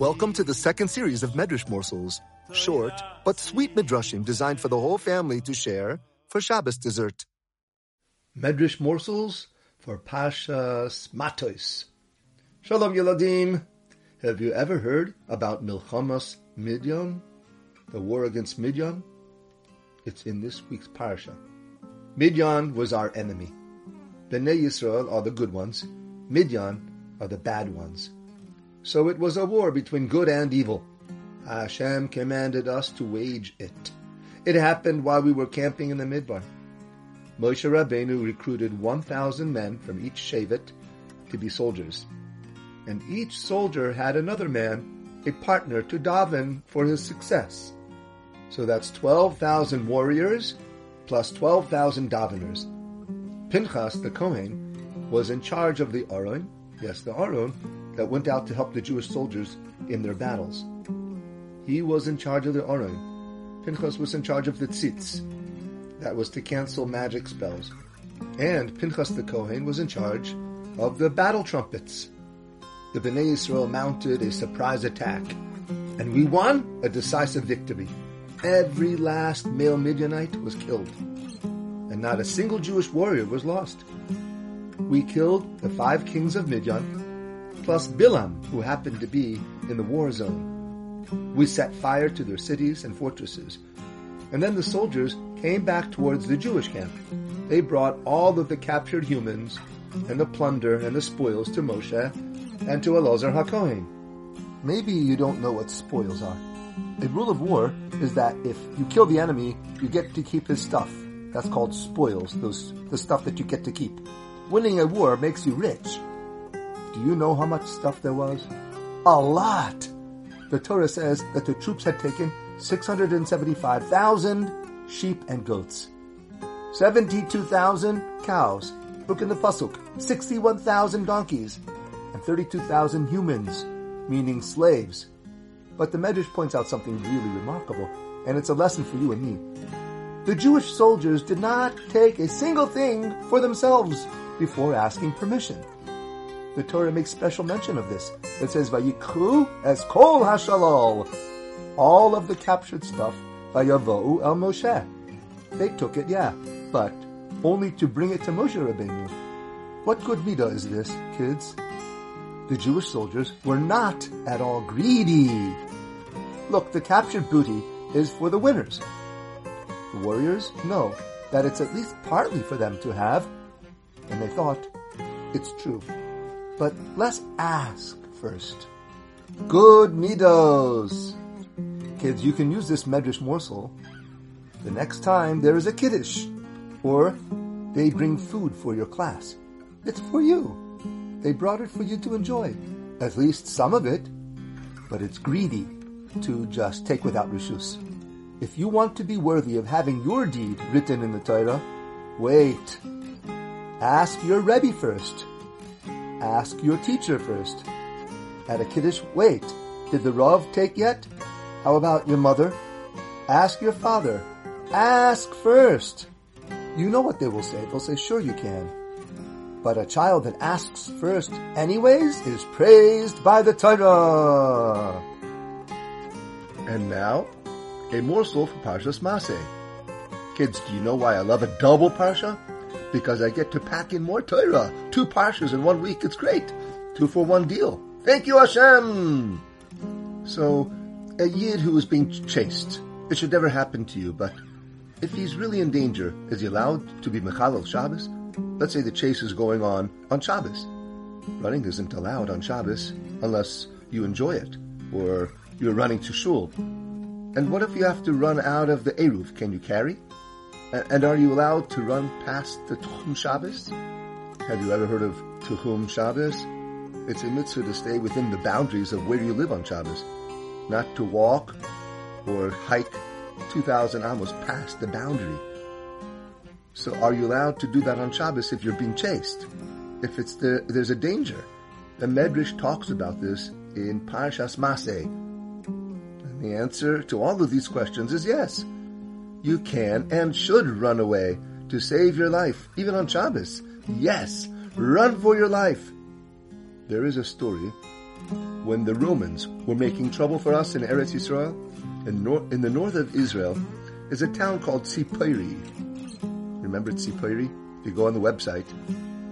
Welcome to the second series of Medrash Morsels, short but sweet Midrashim designed for the whole family to share for Shabbos dessert. Medrash Morsels for Parshas Matos. Shalom Yeladim. Have you ever heard about Milchamas Midian? The war against Midian? It's in this week's parasha. Midian was our enemy. Bnei Yisrael are the good ones. Midian are the bad ones. So it was a war between good and evil. Hashem commanded us to wage it. It happened while we were camping in the Midbar. Moshe Rabbeinu recruited 1,000 men from each Shevet to be soldiers. And each soldier had another man, a partner to daven for his success. So that's 12,000 warriors plus 12,000 daveners. Pinchas, the Kohen, was in charge of the Aron, yes, the Aron, that went out to help the Jewish soldiers in their battles. He was in charge of the Aron. Pinchas was in charge of the Tzitz. That was to cancel magic spells. And Pinchas the Kohen was in charge of the battle trumpets. The Bnei Israel mounted a surprise attack, and we won a decisive victory. Every last male Midianite was killed, and not a single Jewish warrior was lost. We killed the five kings of Midian, plus Bilam, who happened to be in the war zone. We set fire to their cities and fortresses. And then the soldiers came back towards the Jewish camp. They brought all of the captured humans and the plunder and the spoils to Moshe and to Elazar HaKohen. Maybe you don't know what spoils are. A rule of war is that if you kill the enemy, you get to keep his stuff. That's called spoils, those, the stuff that you get to keep. Winning a war makes you rich. Do you know how much stuff there was? A lot! The Torah says that the troops had taken 675,000 sheep and goats, 72,000 cows, look in the Pasuk, 61,000 donkeys, and 32,000 humans, meaning slaves. But the Medrash points out something really remarkable, and it's a lesson for you and me. The Jewish soldiers did not take a single thing for themselves before asking permission the Torah makes special mention of this. It says, Vayikru as kol hashalol. All of the captured stuff, Vayavo'u el Moshe. They took it, yeah, but only to bring it to Moshe Rabbeinu. What good midah is this, kids? The Jewish soldiers were not at all greedy. Look, the captured booty is for the winners. The warriors know that it's at least partly for them to have, and they thought, it's true. But let's ask first. Good midos. Kids, you can use this medrash morsel the next time there is a kiddush, or they bring food for your class. It's for you. They brought it for you to enjoy, at least some of it. But it's greedy to just take without rishus. If you want to be worthy of having your deed written in the Torah, wait. Ask your Rebbe first. Ask your teacher first. At a Kiddush, wait, did the Rav take yet? How about your mother? Ask your father. Ask first. You know what they will say. They'll say, sure you can. But a child that asks first anyways is praised by the Torah. And now, a morsel for Parshas Maseh. Kids, do you know why I love a double Parsha? Because I get to pack in more Torah. Two parshas in one week. It's great. Two for one deal. Thank you, Hashem. So, a yid who is being chased, it should never happen to you, but if he's really in danger, is he allowed to be Mechalel Shabbos? Let's say the chase is going on on Shabbos. Running isn't allowed on Shabbos unless you enjoy it, or you're running to shul. And what if you have to run out of the Eruv? Can you carry? And are you allowed to run past the Tuchum Shabbos? Have you ever heard of Tuchum Shabbos? It's a mitzvah to stay within the boundaries of where you live on Shabbos, not to walk or hike 2,000 amos past the boundary. So are you allowed to do that on Shabbos if you're being chased? If it's the, there's a danger. The Medrash talks about this in Parshas Maseh. And the answer to all of these questions is yes you can and should run away to save your life, even on Shabbos. Yes, run for your life. There is a story when the Romans were making trouble for us in Eretz Yisrael, in, nor- in the north of Israel, is a town called Tzipori. Remember Tzipori? If you go on the website,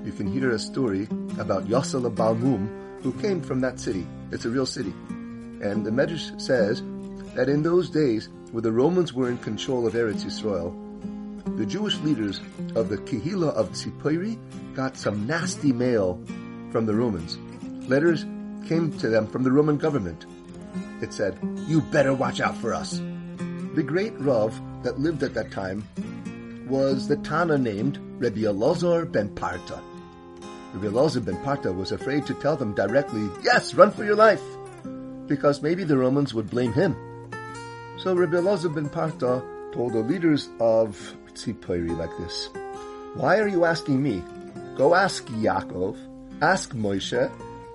you can hear a story about Yossel Balmum, who came from that city. It's a real city. And the Medrash says that in those days, when the Romans were in control of Eretz Yisrael, the Jewish leaders of the Kehila of Tzipori got some nasty mail from the Romans. Letters came to them from the Roman government. It said, You better watch out for us. The great Rav that lived at that time was the Tana named Rabbi Elazar ben Parta. Rabbi Elazar ben Parta was afraid to tell them directly, Yes, run for your life, because maybe the Romans would blame him. So Rabbi Elazar ben Parta told the leaders of Tzipori like this, Why are you asking me? Go ask Yaakov, ask Moshe,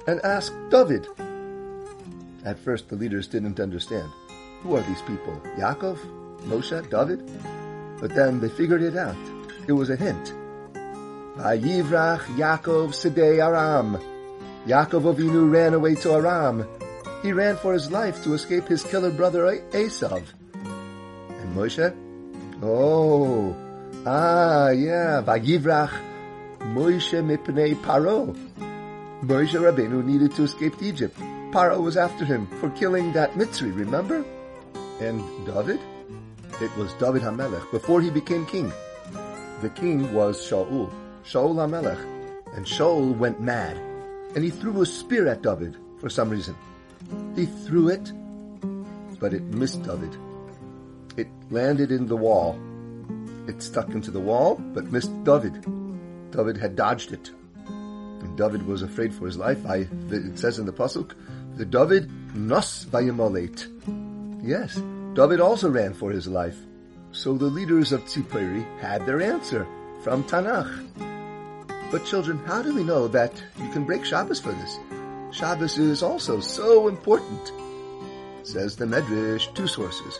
and ask David. At first the leaders didn't understand. Who are these people? Yaakov? Moshe? David? But then they figured it out. It was a hint. Vayivrach Yaakov Sidei Aram. Yaakov Avinu ran away to Aram. He ran for his life to escape his killer brother Esav. And Moshe? Oh, ah, yeah, Vayivrach Moshe mipnei Paro. Moshe Rabbeinu needed to escape to Egypt. Paro was after him for killing that Mitzri, remember? And David? It was David HaMelech before he became king. The king was Shaul, Shaul HaMelech, and Shaul went mad, and he threw a spear at David for some reason. He threw it, but it missed David. It landed in the wall. It stuck into the wall, but missed David. David had dodged it. And David was afraid for his life. I, it says in the Pasuk, the David nos vayimalate. Yes, David also ran for his life. So the leaders of Tzipori had their answer from Tanakh. But children, how do we know that you can break Shabbos for this? Shabbos is also so important. Says the Medrash, two sources.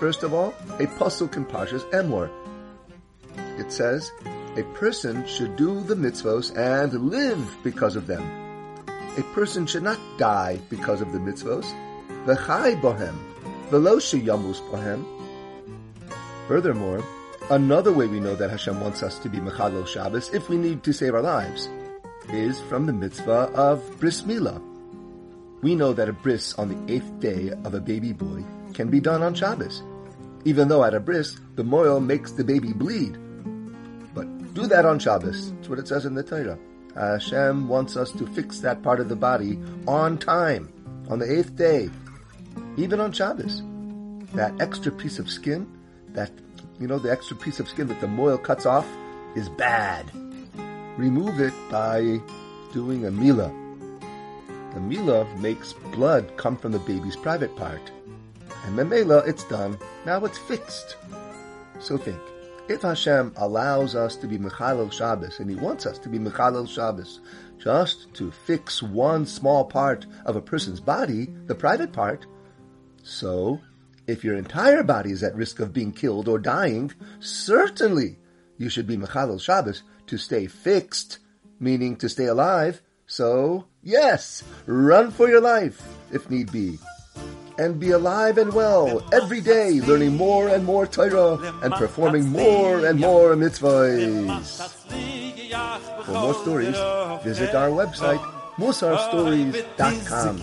First of all, a pasuk in Parshas Emor. It says, a person should do the mitzvos and live because of them. A person should not die because of the mitzvos. V'chai bohem, v'lo sheyamus bohem. Furthermore, another way we know that Hashem wants us to be mechalel Shabbos if we need to save our lives is from the mitzvah of bris milah. We know that a bris on the eighth day of a baby boy can be done on Shabbos, even though at a bris the moil makes the baby bleed. But do that on Shabbos. That's what it says in the Torah. Hashem wants us to fix that part of the body on time, on the eighth day, even on Shabbos. That extra piece of skin, that, you know, the extra piece of skin that the moil cuts off is bad. Remove it by doing a milah. The milah makes blood come from the baby's private part. And memela, it's done. Now it's fixed. So think. If Hashem allows us to be Mechalel Shabbos, and He wants us to be Mechalel Shabbos, just to fix one small part of a person's body, the private part, so if your entire body is at risk of being killed or dying, certainly you should be Mechalel Shabbos to stay fixed, meaning to stay alive. So, yes, run for your life if need be and be alive and well every day, learning more and more Torah and performing more and more mitzvahs. For more stories, visit our website, musarstories.com.